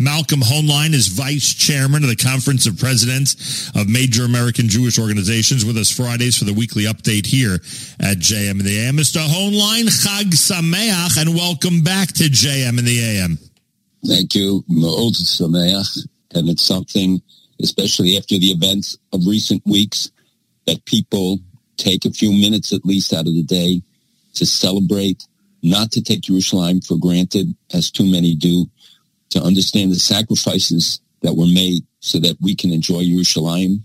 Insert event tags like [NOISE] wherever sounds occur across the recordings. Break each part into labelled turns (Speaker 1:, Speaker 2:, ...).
Speaker 1: Malcolm Hoenlein is vice chairman of the Conference of Presidents of Major American Jewish Organizations with us Fridays for the weekly update here at JM in the AM. Mr. Hoenlein, Chag Sameach, and welcome back to JM in the AM.
Speaker 2: Thank you. Ma'od Sameach. And it's something, especially after the events of recent weeks, that people take a few minutes at least out of the day to celebrate, not to take Jerusalem for granted, as too many do, to understand the sacrifices that were made so that we can enjoy Yerushalayim,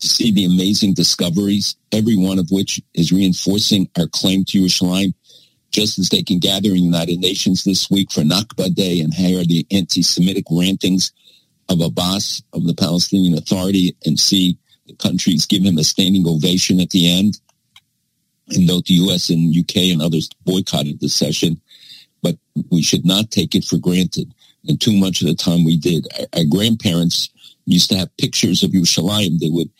Speaker 2: to see the amazing discoveries, every one of which is reinforcing our claim to Yerushalayim, just as they can gather in the United Nations this week for Nakba Day and hear the anti-Semitic rantings of Abbas, of the Palestinian Authority, and see the countries give him a standing ovation at the end. And note the U.S. and UK and others boycotted the session, but we should not take it for granted and too much of the time we did. Our, grandparents used to have pictures of Yerushalayim. They would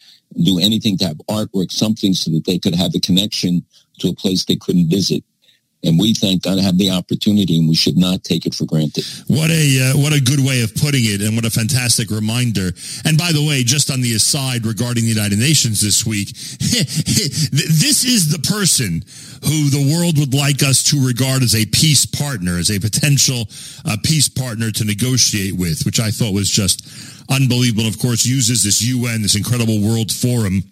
Speaker 2: do anything to have artwork, something so that they could have a connection to a place they couldn't visit. And we thank God have the opportunity, and we should not take it for granted.
Speaker 1: What a uh, what a good way of putting it, and what a fantastic reminder. And by the way, just on the aside regarding the United Nations this week, [LAUGHS] this is the person who the world would like us to regard as a peace partner, as a potential uh, peace partner to negotiate with, which I thought was just unbelievable. Of course, uses this UN, this incredible world forum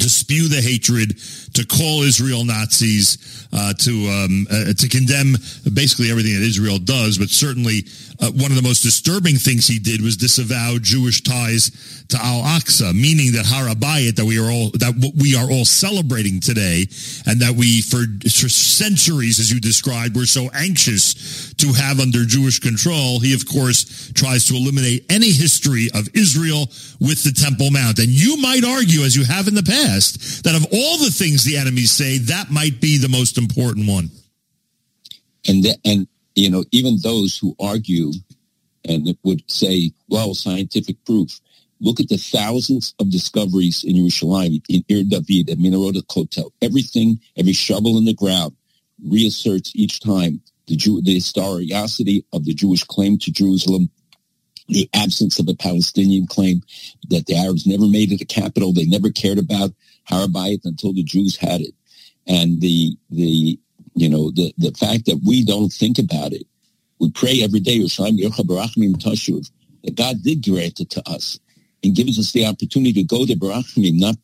Speaker 1: to spew the hatred, to call Israel Nazis, uh, to um, uh, to condemn basically everything that Israel does, but certainly uh, one of the most disturbing things he did was disavow Jewish ties to Al Aqsa, meaning that Har Habayit that we are all that we are all celebrating today, and that we for, for centuries, as you described, were so anxious to have under Jewish control. He, of course, tries to eliminate any history of Israel with the Temple Mount, and you might argue, as you have in the past, that of all the things the enemies say, that might be the most important one.
Speaker 2: And the, and you know, even those who argue and would say, well, scientific proof. Look at the thousands of discoveries in Jerusalem, in Ir David, at Minharot Kotel. Everything, every shovel in the ground reasserts each time the, Jew, the historicity of the Jewish claim to Jerusalem, the absence of a Palestinian claim, that the Arabs never made it a capital. They never cared about Har Habayit until the Jews had it. And the, the you know, the, the fact that we don't think about it. We pray every day, Yerushalayim, that God did grant it to us and gives us the opportunity to go to Barachmim, not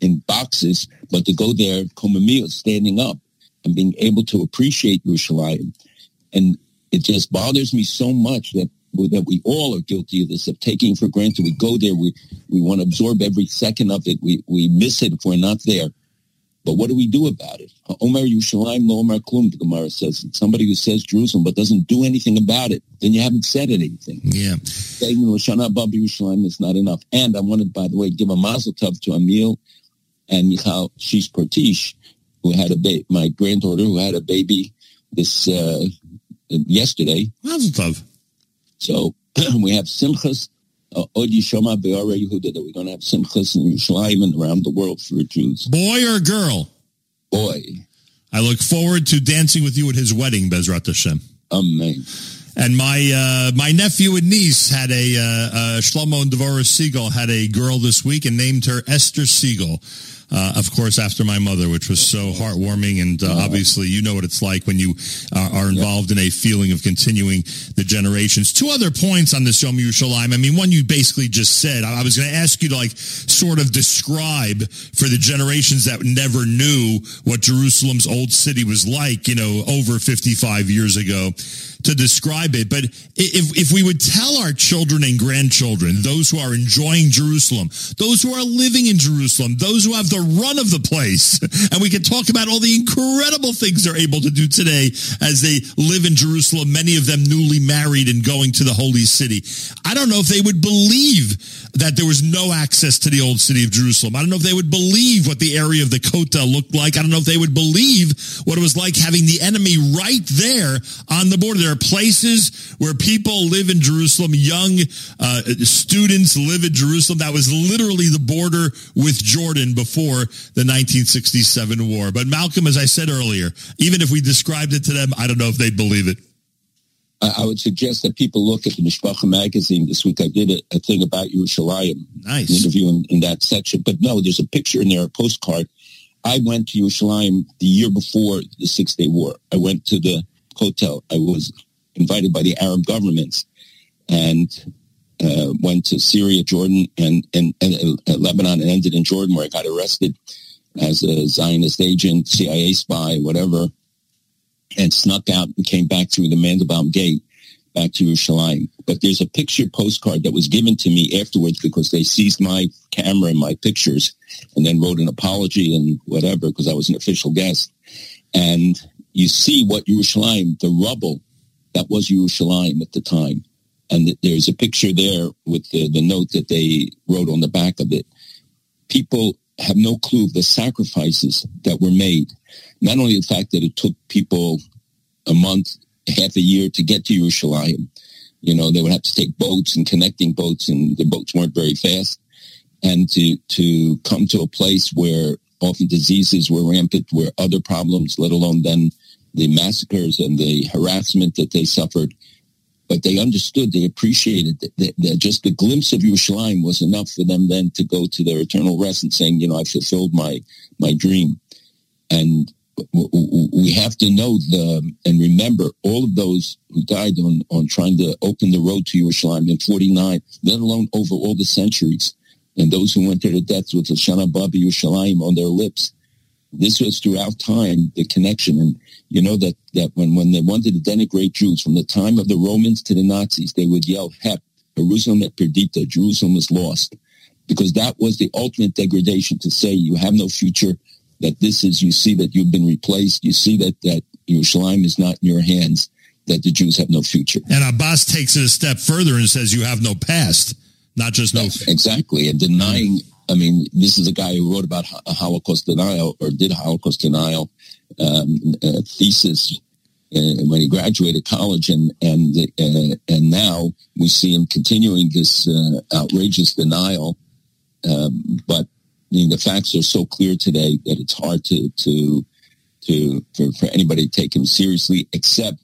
Speaker 2: in boxes, but to go there, komamiyot, standing up and being able to appreciate Yerushalayim. And it just bothers me so much that that we all are guilty of this, of taking for granted. We go there, we, we want to absorb every second of it. We, we miss it if we're not there. But what do we do about it? Omer Yerushalayim lo Omer Klum, the Gemara says. Somebody who says Jerusalem but doesn't do anything about it, then you haven't said anything.
Speaker 1: Yeah.
Speaker 2: Saying Lashana Yerushalayim is not enough. And I wanted, by the way, give a mazel tov to Emil and Michal Shish Portish, who had a baby, my granddaughter who had a baby this uh, yesterday.
Speaker 1: Mazel tov.
Speaker 2: So [CLEARS THROAT] we have Simchas uh, Be'are Yehuda, that we're going to have Simchas in Yerushalayim and around the world for Jews.
Speaker 1: Boy or girl?
Speaker 2: Boy.
Speaker 1: I look forward to dancing with you at his wedding, Bezrat Hashem.
Speaker 2: Amen.
Speaker 1: And my uh, my nephew and niece had a uh, uh, Shlomo and Devorah Siegel had a girl this week and named her Esther Siegel uh, of course, after my mother, which was so heartwarming. And uh, obviously, you know what it's like when you uh, are involved in a feeling of continuing the generations. Two other points on this Yom Yerushalayim. I mean, one you basically just said. I was going to ask you to like sort of describe for the generations that never knew what Jerusalem's old city was like, you know, over 55 years ago to describe it. But if, if we would tell our children and grandchildren, those who are enjoying Jerusalem, those who are living in Jerusalem, those who have the run of the place, and we can talk about all the incredible things they're able to do today as they live in Jerusalem, many of them newly married and going to the holy city. I don't know if they would believe that there was no access to the old city of Jerusalem. I don't know if they would believe what the area of the Kotel looked like. I don't know if they would believe what it was like having the enemy right there on the border. There are places where people live in Jerusalem, young uh, students live in Jerusalem. That was literally the border with Jordan before the 1967 war. But Malcolm, as I said earlier, even if we described it to them, I don't know if they'd believe it.
Speaker 2: I, would suggest that people look at the Mishpacha magazine this week. I did a, a thing about Yerushalayim,
Speaker 1: nice
Speaker 2: an interview in, in, that section. But no, there's a picture in there, a postcard. I went to Yerushalayim the year before the Six Day War. I went to the hotel. I was invited by the Arab governments and uh, went to Syria, Jordan, and, and, and uh, Lebanon, and ended in Jordan, where I got arrested as a Zionist agent, CIA spy, whatever and snuck out and came back through the Mandelbaum Gate back to Yerushalayim. But there's a picture postcard that was given to me afterwards because they seized my camera and my pictures and then wrote an apology and whatever because I was an official guest. And you see what Yerushalayim, the rubble that was Yerushalayim at the time. And there's a picture there with the, the note that they wrote on the back of it. People have no clue of the sacrifices that were made not only the fact that it took people a month, half a year to get to Yerushalayim. You know, they would have to take boats and connecting boats, and the boats weren't very fast. And to to come to a place where often diseases were rampant, where other problems, let alone then the massacres and the harassment that they suffered. But they understood, they appreciated that, that, just the glimpse of Yerushalayim was enough for them then to go to their eternal rest and saying, you know, I fulfilled my my dream. And we have to know the and remember all of those who died on, on trying to open the road to Yerushalayim in 49, let alone over all the centuries, and those who went to their deaths with the Shana Babi Yerushalayim on their lips. This was throughout time, the connection. And you know that, that when, when they wanted to denigrate Jews from the time of the Romans to the Nazis, they would yell, Hep, Jerusalem et perdita, Jerusalem is lost. Because that was the ultimate degradation to say you have no future, that this is, you see that you've been replaced. You see that, that Yerushalayim is not in your hands, that the Jews have no future.
Speaker 1: And Abbas takes it a step further and says you have no past, not just no.
Speaker 2: exactly. And denying, I mean, this is a guy who wrote about Holocaust denial or did Holocaust denial um, thesis uh, when he graduated college, and and uh, and now we see him continuing this uh, outrageous denial. Um, but the facts are so clear today that it's hard to to to for, for anybody to take him seriously, except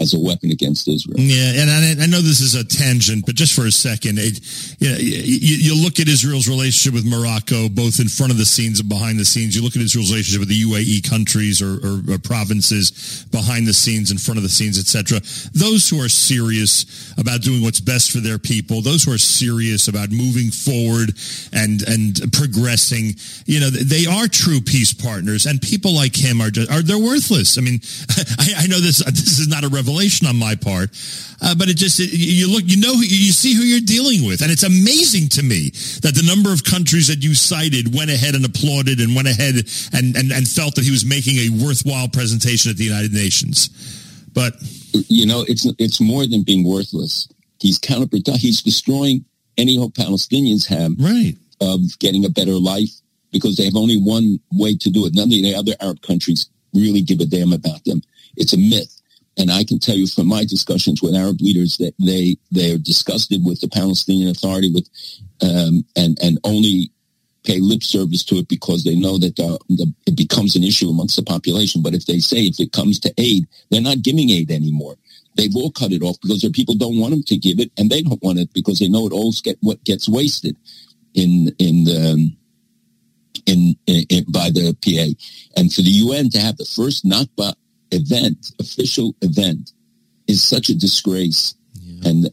Speaker 2: as a weapon against Israel.
Speaker 1: Yeah, and I, I, know this is a tangent, but just for a second, it, you, know, you, you, look at Israel's relationship with Morocco, both in front of the scenes and behind the scenes. You look at Israel's relationship with the UAE countries or, or, or provinces behind the scenes, in front of the scenes, etc. Those who are serious about doing what's best for their people, those who are serious about moving forward and and progressing, you know, they are true peace partners, and people like him are just, are they're worthless. I mean, [LAUGHS] I, I know this this is not a revelation on my part. Uh, but it just it, you look, you know, you see who you're dealing with, and it's amazing to me that the number of countries that you cited went ahead and applauded and went ahead and and, and felt that he was making a worthwhile presentation at the United Nations. But
Speaker 2: you know, it's it's more than being worthless. He's counterproductive. He's destroying any hope Palestinians have
Speaker 1: right.
Speaker 2: of getting a better life because they have only one way to do it. None of the other Arab countries really give a damn about them. It's a myth. And I can tell you from my discussions with Arab leaders that they they are disgusted with the Palestinian Authority with um, and and only pay lip service to it because they know that the, the, it becomes an issue amongst the population. But if they say if it comes to aid, they're not giving aid anymore. They've all cut it off because their people don't want them to give it, and they don't want it because they know it all get what gets wasted in in the in, in, in, by the PA. And for the UN to have the first Nakba event, official event, is such a disgrace. Yeah. And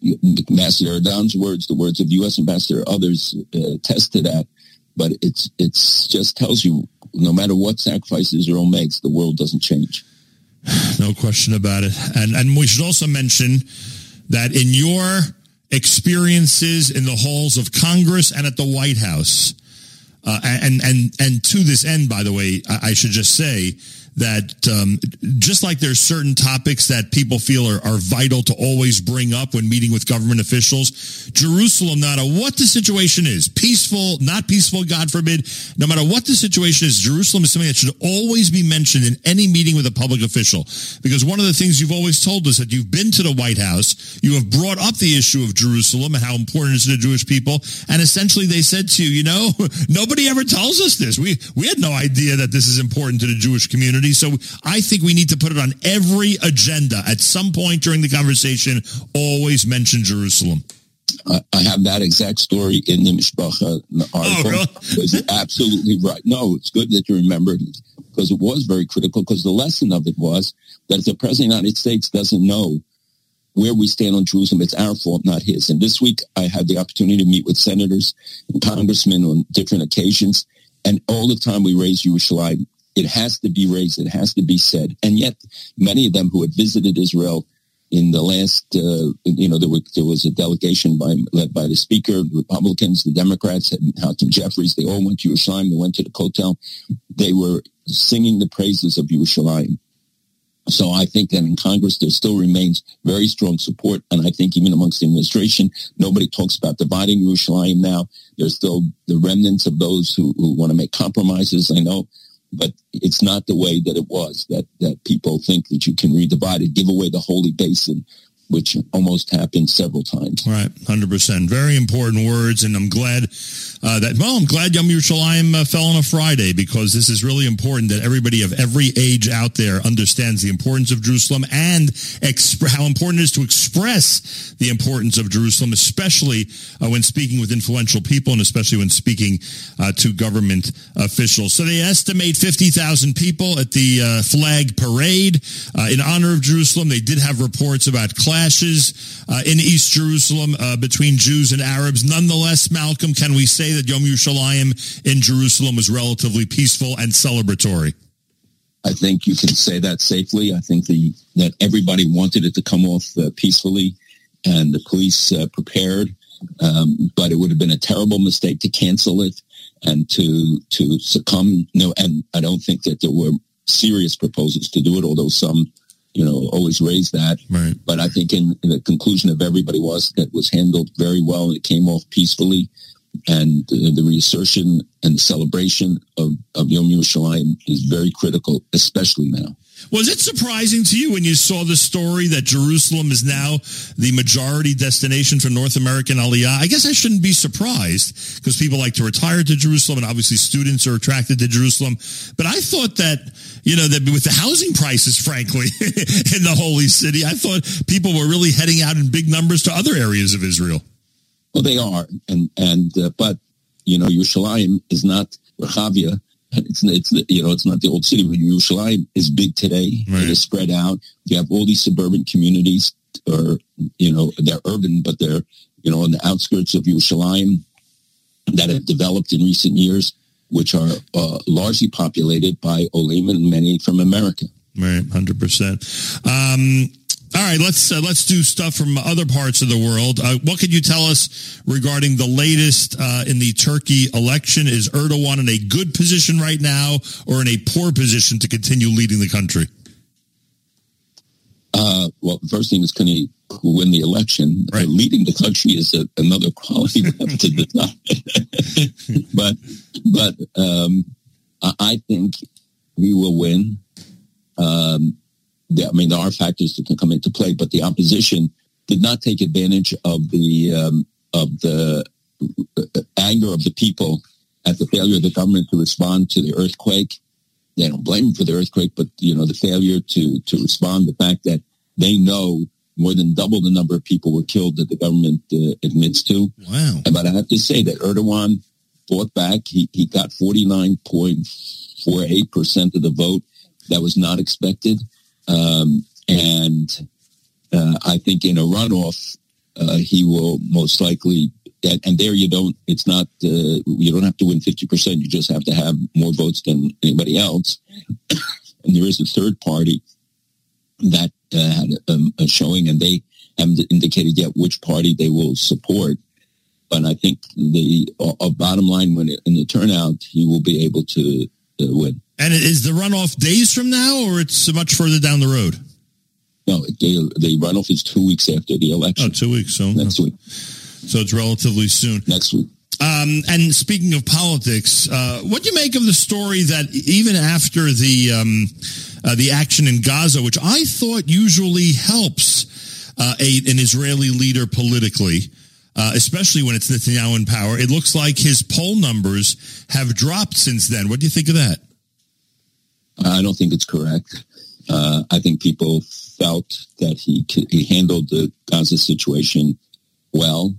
Speaker 2: Ambassador Erdan's words, the words of the U.S. Ambassador, others uh, attest to that. But it's it's just tells you, no matter what sacrifices Israel makes, the world doesn't change. [SIGHS]
Speaker 1: No question about it. And and we should also mention that in your experiences in the halls of Congress and at the White House, uh, and and and to this end, by the way, I, I should just say that um, just like there's certain topics that people feel are, are vital to always bring up when meeting with government officials, Jerusalem, no matter what the situation is, peaceful, not peaceful, God forbid, no matter what the situation is, Jerusalem is something that should always be mentioned in any meeting with a public official. Because one of the things you've always told us that you've been to the White House, you have brought up the issue of Jerusalem and how important it is to the Jewish people, and essentially they said to you, you know, [LAUGHS] nobody ever tells us this. We we had no idea that this is important to the Jewish community opportunity. So I think we need to put it on every agenda at some point during the conversation. Always mention Jerusalem.
Speaker 2: I have that exact story in the Mishpacha uh, oh, article. Oh, really? you're absolutely right. No, it's good that you remembered because it was very critical because the lesson of it was that if the President of the United States doesn't know where we stand on Jerusalem, it's our fault, not his. And this week I had the opportunity to meet with senators and congressmen on different occasions. And all the time we raised Yerushalayim. It has to be raised. It has to be said. And yet many of them who had visited Israel in the last, uh, you know, there, were, there was a delegation by, led by the speaker, the Republicans, the Democrats, and Hakeem Jeffries. They all went to Yerushalayim. They went to the Kotel. They were singing the praises of Yerushalayim. So I think that in Congress there still remains very strong support, and I think even amongst the administration, nobody talks about dividing Yerushalayim now. There's still the remnants of those who, who want to make compromises. I know but it's not the way that it was that that people think that you can redivide it, give away the holy basin which almost happened several times.
Speaker 1: Right, hundred percent. Very important words, and I'm glad uh, that. Well, I'm glad Yom Yerushalayim uh, fell on a Friday because this is really important that everybody of every age out there understands the importance of Jerusalem and exp- how important it is to express the importance of Jerusalem, especially uh, when speaking with influential people and especially when speaking uh, to government officials. So they estimate fifty thousand people at the uh, flag parade uh, in honor of Jerusalem. They did have reports about class clashes uh, in East Jerusalem uh, between Jews and Arabs. Nonetheless, Malcolm, can we say that Yom Yerushalayim in Jerusalem was relatively peaceful and celebratory?
Speaker 2: I think you can say that safely. I think the, that everybody wanted it to come off uh, peacefully, and the police uh, prepared. Um, but it would have been a terrible mistake to cancel it and to to succumb. No, and I don't think that there were serious proposals to do it, although some you know, always raise that.
Speaker 1: Right.
Speaker 2: But I think in, in, the conclusion of everybody was that was handled very well. And it came off peacefully. And uh, the reassertion and the celebration of, of Yom Yerushalayim is very critical, especially now.
Speaker 1: Was it surprising to you when you saw the story that Jerusalem is now the majority destination for North American Aliyah? I guess I shouldn't be surprised because people like to retire to Jerusalem and obviously students are attracted to Jerusalem. But I thought that, you know, that with the housing prices, frankly, [LAUGHS] in the holy city, I thought people were really heading out in big numbers to other areas of Israel.
Speaker 2: Well, they are. And, and, uh, but, you know, Yerushalayim is not Rehavia it's it's you know it's not the old city, but Yerushalayim is big today. Right. It is spread out. You have all these suburban communities, or you know they're urban, but they're you know on the outskirts of Yerushalayim that have developed in recent years, which are uh, largely populated by Olim and many from America.
Speaker 1: Right, hundred um, percent. All right, let's uh, let's do stuff from other parts of the world. Uh, what could you tell us regarding the latest uh, in the Turkey election? Is Erdogan in a good position right now, or in a poor position to continue leading the country?
Speaker 2: Uh, well, first thing is can he win the election? Right. leading the country is a, another quality [LAUGHS] we have to the [LAUGHS] but but um, I think he will win. Um, I mean, there are factors that can come into play, but the opposition did not take advantage of the um, of the uh, anger of the people at the failure of the government to respond to the earthquake. They don't blame them for the earthquake, but you know the failure to to respond. The fact that they know more than double the number of people were killed that the government uh, admits to.
Speaker 1: Wow!
Speaker 2: But I have to say that Erdogan fought back. He he got forty nine point four eight percent of the vote. That was not expected. Um, and uh, I think in a runoff, uh, he will most likely. And, and, there you don't. It's not. Uh, you don't have to win fifty percent. You just have to have more votes than anybody else. [COUGHS] and there is a third party that uh, had a, um, a showing, and they haven't indicated yet which party they will support. But I think the uh, bottom line, when it, in the turnout, he will be able to win.
Speaker 1: And is the runoff days from now, or it's much further down the road?
Speaker 2: No, the, the runoff is two weeks after the election.
Speaker 1: Oh, two weeks. So
Speaker 2: next week.
Speaker 1: So it's relatively soon.
Speaker 2: Next week.
Speaker 1: Um, and speaking of politics, uh, what do you make of the story that even after the um, uh, the action in Gaza, which I thought usually helps uh, a, an Israeli leader politically, uh, especially when it's Netanyahu in power, it looks like his poll numbers have dropped since then. What do you think of that?
Speaker 2: I don't think it's correct. Uh, I think people felt that he he handled the Gaza situation well.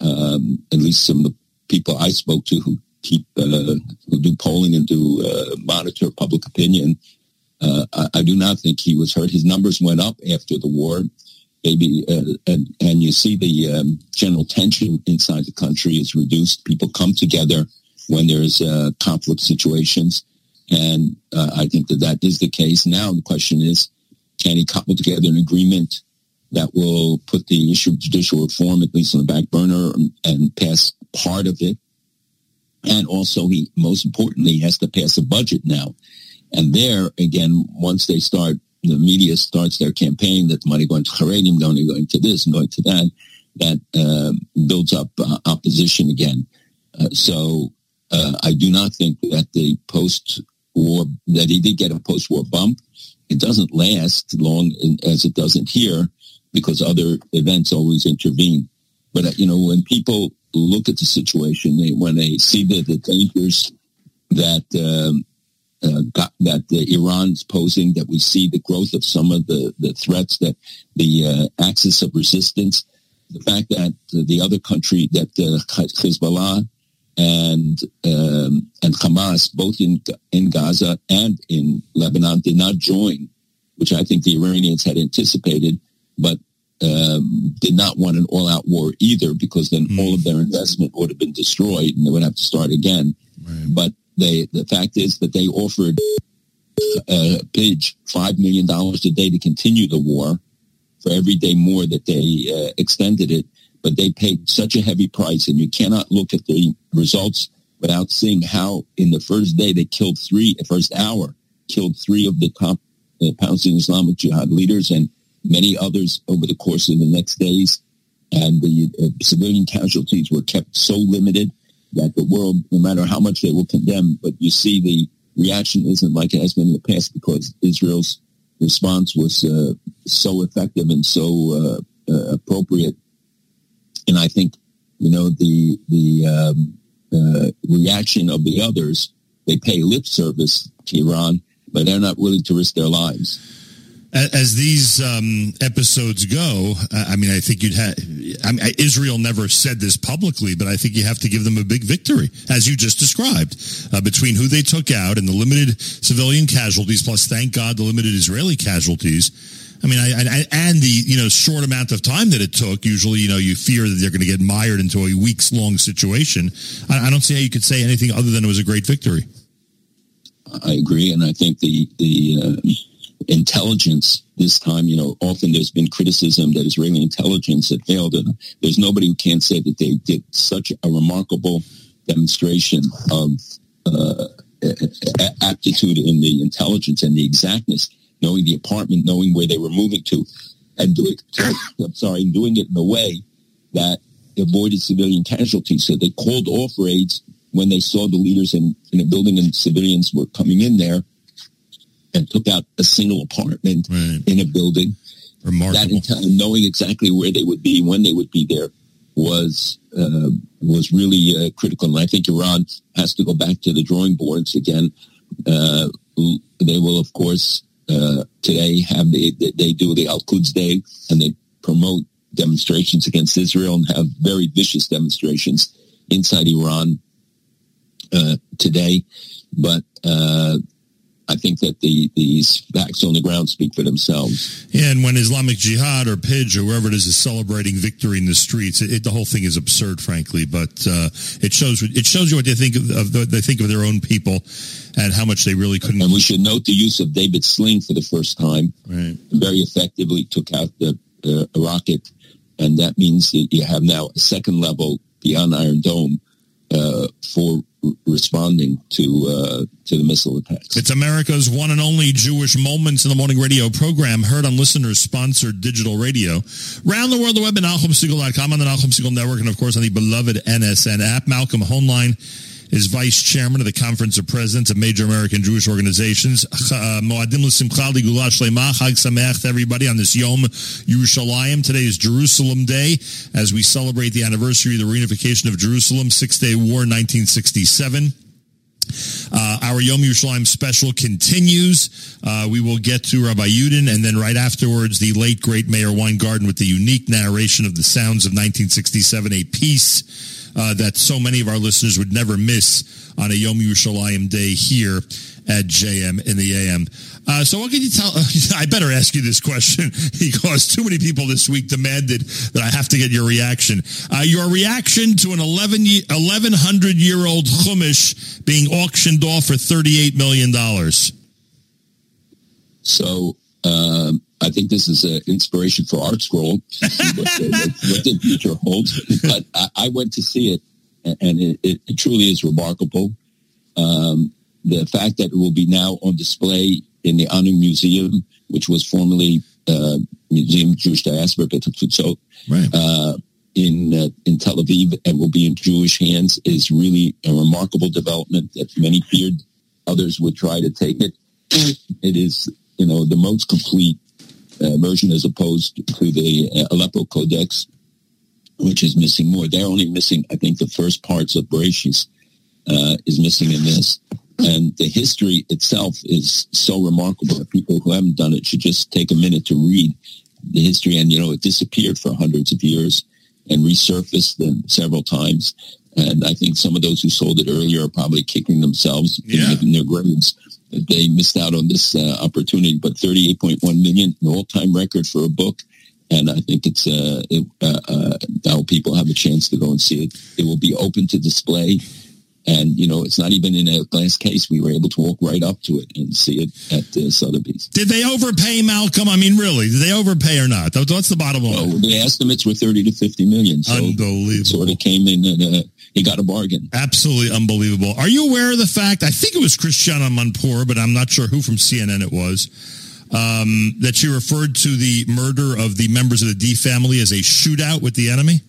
Speaker 2: Um, at least some of the people I spoke to who keep uh, who do polling and do uh, monitor public opinion. Uh, I, I, do not think he was hurt. His numbers went up after the war. Maybe, uh, and, and, you see the um, general tension inside the country is reduced. People come together when there's uh, conflict situations. And uh, I think that that is the case. Now the question is, can he couple together an agreement that will put the issue of judicial reform at least on the back burner and, and pass part of it? And also, he most importantly has to pass a budget now. And there, again, once they start, the media starts their campaign that the money going to Haredim, money going to this and going to that, that uh, builds up uh, opposition again. Uh, so uh, I do not think that the post war that he did get a post-war bump. It doesn't last long as it doesn't here because other events always intervene. But uh, you know, when people look at the situation, they, when they see the, the dangers that um, uh, got, that uh, Iran's posing, that we see the growth of some of the, the threats, that the uh, axis of resistance, the fact that the other country, that uh, Hezbollah and um, and Hamas, both in in Gaza and in Lebanon, did not join, which I think the Iranians had anticipated, but um, did not want an all-out war either, because then mm. all of their investment would have been destroyed, and they would have to start again. Right. But they, the fact is that they offered uh, Pidge five million dollars a day to continue the war for every day more that they uh, extended it but they paid such a heavy price, and you cannot look at the results without seeing how in the first day they killed three, the first hour, killed three of the top uh, Palestinian Islamic Jihad leaders and many others over the course of the next days. And the uh, civilian casualties were kept so limited that the world, no matter how much they will condemn, but you see the reaction isn't like it has been in the past because Israel's response was uh, so effective and so uh, uh appropriate and I think, you know, the, the um, uh, reaction of the others, they pay lip service to Iran, but they're not willing to risk their lives.
Speaker 1: As these um, episodes go, I mean, I think you'd have. I mean, Israel never said this publicly, but I think you have to give them a big victory, as you just described, uh, between who they took out and the limited civilian casualties, plus, thank God, the limited Israeli casualties I mean, I, I, and the you know short amount of time that it took. Usually, you know, you fear that they're going to get mired into a weeks long situation. I, I, don't see how you could say anything other than it was a great victory.
Speaker 2: I agree, and I think the the uh, intelligence this time, you know, often there's been criticism that Israeli intelligence had failed, and there's nobody who can't say that they did such a remarkable demonstration of uh, aptitude in the intelligence and the exactness knowing the apartment, knowing where they were moving to, and doing, [COUGHS] I'm sorry, doing it in a way that avoided civilian casualties. So they called off raids when they saw the leaders in, in a building and civilians were coming in there took out a single apartment right. in a building.
Speaker 1: Remarkable.
Speaker 2: That knowing exactly where they would be, when they would be there, was uh, was really uh, critical. And I think Iran has to go back to the drawing boards again. Uh, they will, of course, uh, today have the, they do the Al Quds Day and they promote demonstrations against Israel and have very vicious demonstrations inside Iran uh, today. But uh, I think that the these facts on the ground speak for themselves.
Speaker 1: Yeah, and when Islamic Jihad or Pidge or whoever it is is celebrating victory in the streets, it, it, the whole thing is absurd, frankly. But uh, it shows it shows you what they think of, of, they think of their own people and how much they really couldn't.
Speaker 2: And we should note the use of David Sling for the first time.
Speaker 1: Right.
Speaker 2: Very effectively took out the uh, rocket, and that means that you have now a second level beyond Iron Dome uh, for responding to uh, to the missile attacks.
Speaker 1: It's America's one and only Jewish Moments in the Morning radio program, heard on listeners-sponsored digital radio. Round the world, the web at NachumSegal.com, on the Nachum Segal Network, and of course on the beloved NSN app. Malcolm Hoenlein is vice chairman of the Conference of Presidents of Major American Jewish Organizations. Moadim l'simcha ligula shlema, Chag Sameach to everybody on this Yom Yerushalayim. Today is Jerusalem Day as we celebrate the anniversary of the reunification of Jerusalem, Six-Day War, 1967. Uh, our Yom Yerushalayim special continues. Uh, we will get to Rabbi Yudin, and then right afterwards, the late, great Meir Weingarten with the unique narration of the sounds of 1967, a piece uh, that so many of our listeners would never miss on a Yom Yerushalayim day here at JM in the AM. Uh, so what can you tell? [LAUGHS] I better ask you this question [LAUGHS] because too many people this week demanded that I have to get your reaction. Uh, your reaction to an 11, 1100 year old Chumash being auctioned off for $38 million.
Speaker 2: So, um, I think this is an inspiration for ArtScroll, what, what, what, the future holds. But I, I, went to see it, and it, it, it truly is remarkable. Um, the fact that it will be now on display in the Anu Museum, which was formerly uh, Museum Jewish Diaspora, right. uh, in uh, in Tel Aviv, and will be in Jewish hands, is really a remarkable development that many feared others would try to take it. It is, you know, the most complete version as opposed to the uh, Aleppo Codex, which is missing more. They're only missing, I think, the first parts of Bereshis uh, is missing in this. And the history itself is so remarkable that people who haven't done it should just take a minute to read the history. And, you know, it disappeared for hundreds of years and resurfaced them several times. And I think some of those who sold it earlier are probably kicking themselves yeah. in their graves they missed out on this uh, opportunity. But 38.1 million, an all-time record for a book. And I think it's uh, it, uh, uh, now people have a chance to go and see it. It will be open to display and, you know, it's not even in a glass case. We were able to walk right up to it and see it at uh, Sotheby's.
Speaker 1: Did they overpay Malcolm? I mean, really, did they overpay or not? What's the bottom line?
Speaker 2: The estimates were 30 to 50 million. So
Speaker 1: Unbelievable.
Speaker 2: sort of came in and uh, he got a bargain.
Speaker 1: Absolutely unbelievable. Are you aware of the fact, I think it was Christiane Amanpour, but I'm not sure who from CNN it was, um, that she referred to the murder of the members of the Dee family as a shootout with the enemy?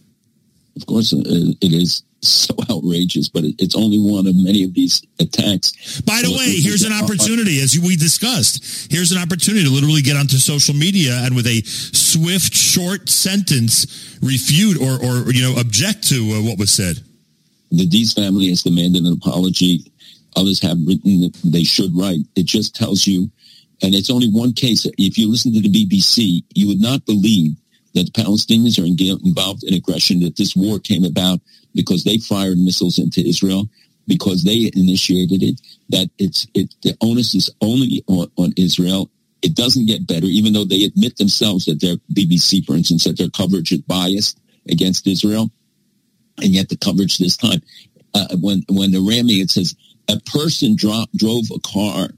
Speaker 2: Of course, uh, it is so [LAUGHS] outrageous, but it's only one of many of these attacks.
Speaker 1: By the way, here's an opportunity, as we discussed. Here's an opportunity to literally get onto social media and with a swift, short sentence refute or, or you know, object to uh, what was said.
Speaker 2: The Dees family has demanded an apology. Others have written that they should write. It just tells you, and it's only one case. If you listen to the BBC, you would not believe that the Palestinians are involved in aggression, that this war came about because they fired missiles into Israel, because they initiated it, that it's it the onus is only on, on Israel. It doesn't get better, even though they admit themselves that their BBC, for instance, that their coverage is biased against Israel, and yet the coverage this time, uh, when when the ramming, it says a person dro- drove a car,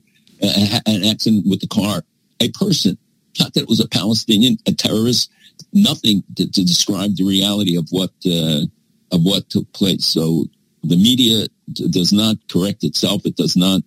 Speaker 2: uh, an accident with the car, a person, not that it was a Palestinian, a terrorist, nothing to, to describe the reality of what uh, of what took place. So the media does not correct itself. It does not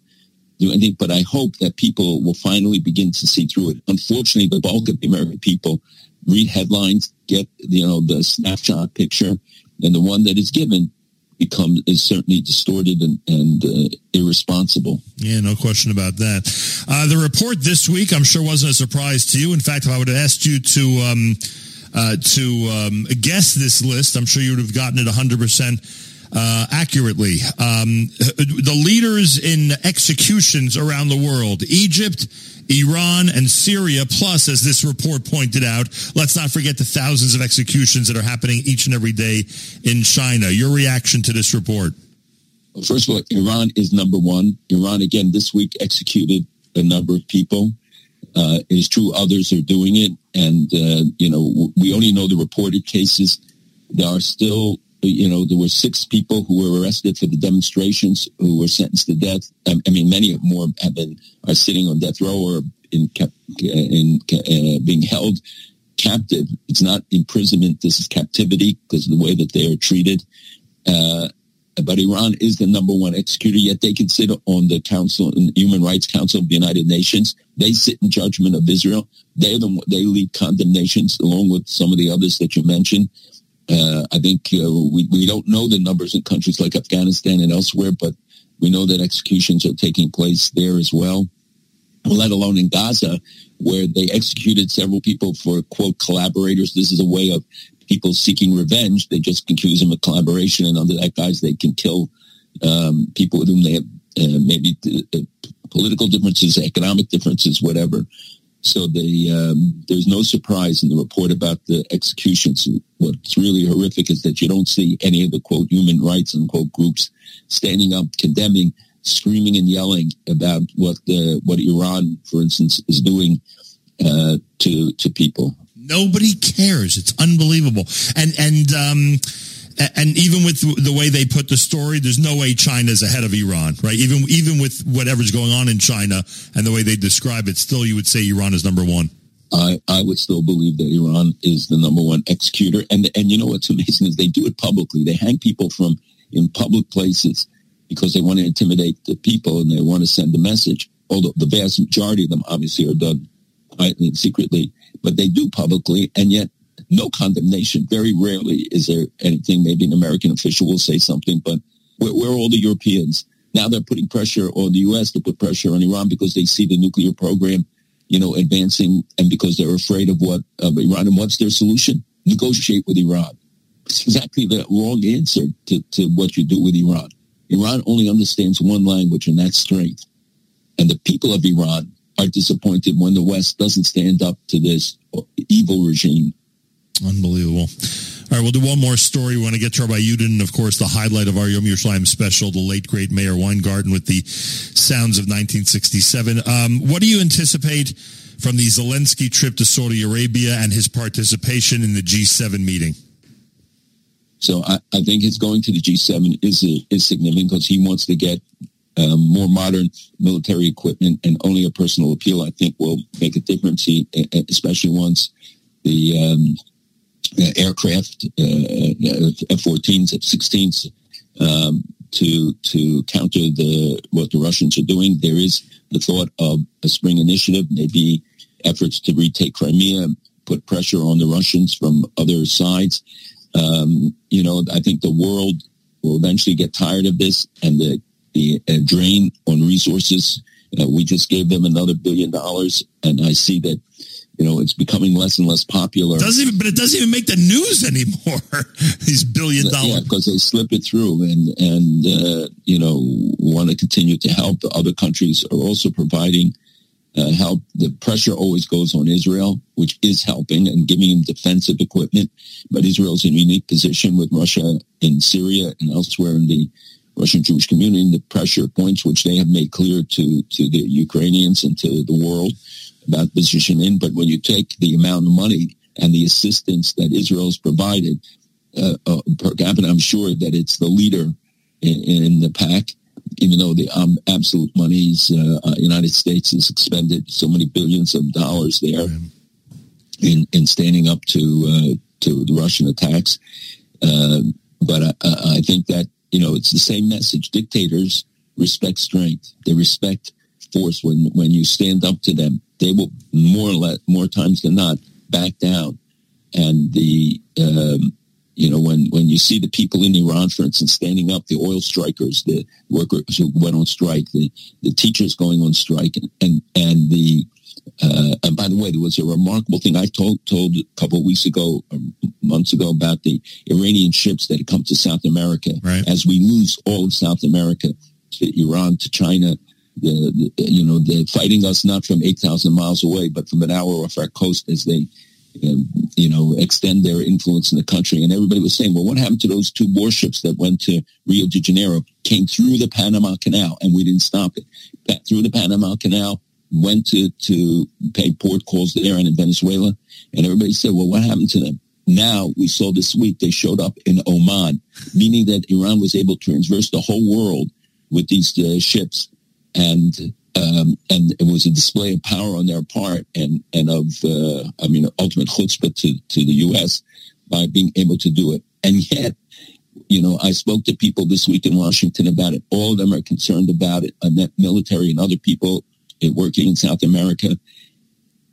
Speaker 2: do anything. But I hope that people will finally begin to see through it. Unfortunately, the bulk of the American people read headlines, get you know the snapshot picture, and the one that is given become is certainly distorted and, and uh, irresponsible.
Speaker 1: Yeah, no question about that. Uh, the report this week, I'm sure, wasn't a surprise to you. In fact, if I would have asked you to um, uh, to um, guess this list, I'm sure you would have gotten it 100 percent. Uh, accurately, um, the leaders in executions around the world, Egypt, Iran, and Syria, plus, as this report pointed out, let's not forget the thousands of executions that are happening each and every day in China. Your reaction to this report?
Speaker 2: First of all, Iran is number one. Iran, again, this week executed a number of people. Uh, it is true others are doing it. And, uh, you know, we only know the reported cases. There are still, you know, there were six people who were arrested for the demonstrations who were sentenced to death. I mean, many more have been, are sitting on death row or in, in uh, being held captive. It's not imprisonment. This is captivity because of the way that they are treated. Uh, but Iran is the number one executor, yet they can sit on the Council, Human Rights Council of the United Nations. They sit in judgment of Israel. They the, they lead condemnations along with some of the others that you mentioned. Uh, I think uh, we, we don't know the numbers in countries like Afghanistan and elsewhere, but we know that executions are taking place there as well, let alone in Gaza, where they executed several people for, quote, collaborators. This is a way of people seeking revenge. They just accuse them of collaboration, and under that guise, they can kill um, people with whom they have uh, maybe uh, political differences, economic differences, whatever. So the, um, there's no surprise in the report about the executions. What's really horrific is that you don't see any of the quote human rights unquote groups standing up, condemning, screaming and yelling about what the what Iran, for instance, is doing uh, to to people.
Speaker 1: Nobody cares. It's unbelievable. And and um, and even with the way they put the story, there's no way China's ahead of Iran, right? Even even with whatever's going on in China and the way they describe it, still you would say Iran is number one.
Speaker 2: I, I would still believe that Iran is the number one executor. And and you know what's amazing is they do it publicly. They hang people from in public places because they want to intimidate the people and they want to send a message. Although the vast majority of them obviously are done quietly and secretly, but they do publicly. And yet no condemnation. Very rarely is there anything. Maybe an American official will say something, but we're, we're all the Europeans. Now they're putting pressure on the U.S. to put pressure on Iran because they see the nuclear program, you know, advancing, and because they're afraid of what of Iran. And what's their solution? Negotiate with Iran. It's exactly the wrong answer to, to what you do with Iran. Iran only understands one language, and that's strength. And the people of Iran are disappointed when the West doesn't stand up to this evil regime
Speaker 1: Unbelievable. All right, we'll do one more story. We want to get to Rabbi Yudin, and of course, the highlight of our Yom Yerushalayim special, the late great Meir Weingarten with the sounds of 1967. Um, what do you anticipate from the Zelensky trip to Saudi Arabia and his participation in the G7 meeting?
Speaker 2: So I, I think his going to the G7 is is significant because he wants to get um, more modern military equipment, and only a personal appeal I think will make a difference. He, especially once the um, aircraft, uh, uh, F-14s, F-16s, um, to to counter the what the Russians are doing. There is the thought of a spring initiative, maybe efforts to retake Crimea, put pressure on the Russians from other sides. Um, you know, I think the world will eventually get tired of this and the the uh, drain on resources. Uh, we just gave them another billion dollars, and I see that you know, it's becoming less and less popular.
Speaker 1: Doesn't even, but it doesn't even make the news anymore. [LAUGHS] These billion dollars,
Speaker 2: yeah, because they slip it through, and and uh, you know want to continue to help. The other countries are also providing uh, help. The pressure always goes on Israel, which is helping and giving them defensive equipment. But Israel's in a unique position with Russia in Syria and elsewhere in the Russian Jewish community. And The pressure points, which they have made clear to to the Ukrainians and to the world about positioning, but when you take the amount of money and the assistance that Israel has provided uh, uh, per capita, I'm sure that it's the leader in, in the pack. Even though the um, absolute monies, uh, uh, United States has expended so many billions of dollars there in, in standing up to uh, to the Russian attacks, uh, but I, I think that you know it's the same message. Dictators respect strength; they respect force when when you stand up to them they will more or less, more times than not back down. And the, um, you know, when, when you see the people in Iran, for instance, standing up, the oil strikers, the workers who went on strike, the, the teachers going on strike, and, and, and the, uh, and by the way, there was a remarkable thing I told, told a couple of weeks ago, um, months ago, about the Iranian ships that had come to South America.
Speaker 1: Right.
Speaker 2: As we lose all of South America to Iran, to China, the, the, you know, they're fighting us not from 8,000 miles away, but from an hour off our coast as they, um, you know, extend their influence in the country. And everybody was saying, well, what happened to those two warships that went to Rio de Janeiro, came through the Panama Canal, and we didn't stop it. Back Through the Panama Canal, went to, to pay port calls there and in Venezuela. And everybody said, well, what happened to them? Now we saw this week they showed up in Oman, meaning that Iran was able to traverse the whole world with these uh, ships and um, and it was a display of power on their part and and of uh, I mean ultimate chutzpah to to the U.S. by being able to do it. And yet, you know, I spoke to people this week in Washington about it. All of them are concerned about it. net military and other people working in South America.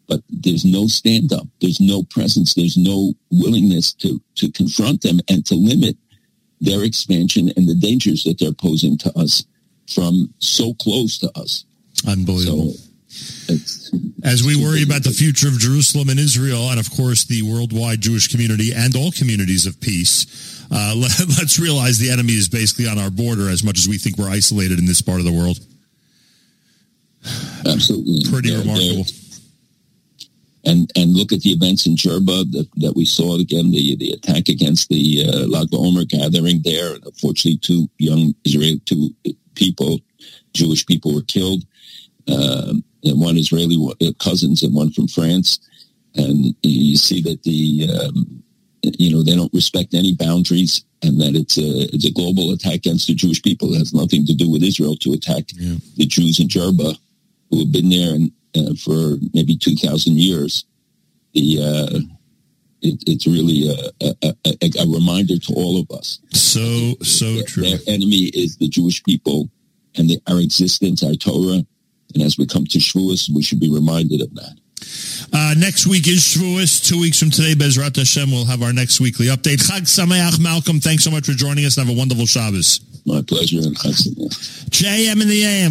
Speaker 2: But there's no stand up. There's no presence. There's no willingness to to confront them and to limit their expansion and the dangers that they're posing to us from so close to us.
Speaker 1: Unbelievable. So As we worry about the future of Jerusalem and Israel, and of course the worldwide Jewish community and all communities of peace, uh, [LAUGHS] let, us realize the enemy is basically on our border as much as we think we're isolated in this part of the world. [SIGHS]
Speaker 2: Absolutely,
Speaker 1: pretty they're, remarkable. They're,
Speaker 2: and and look at the events in Jerba that, that we saw again the the attack against the uh, Lag BaOmer gathering there. Unfortunately, two young Israeli two people, Jewish people, were killed. Uh, and one Israeli uh, cousins and one from France. And you see that the um, you know they don't respect any boundaries, and that it's a it's a global attack against the Jewish people. It has nothing to do with Israel to attack yeah. the Jews in Jerba who have been there and uh, for maybe 2,000 years, the uh, it, it's really a, a, a, a, reminder to all of us.
Speaker 1: So, so
Speaker 2: their,
Speaker 1: true.
Speaker 2: Their enemy is the Jewish people and the, our existence, our Torah. And as we come to Shavuos, we should be reminded of that.
Speaker 1: Uh, next week is Shavuos. Two weeks from today, Bezrat Hashem, we'll have our next weekly update. Chag Sameach, Malcolm. Thanks so much for joining us and have a wonderful Shabbos.
Speaker 2: My pleasure.
Speaker 1: JM in the AM.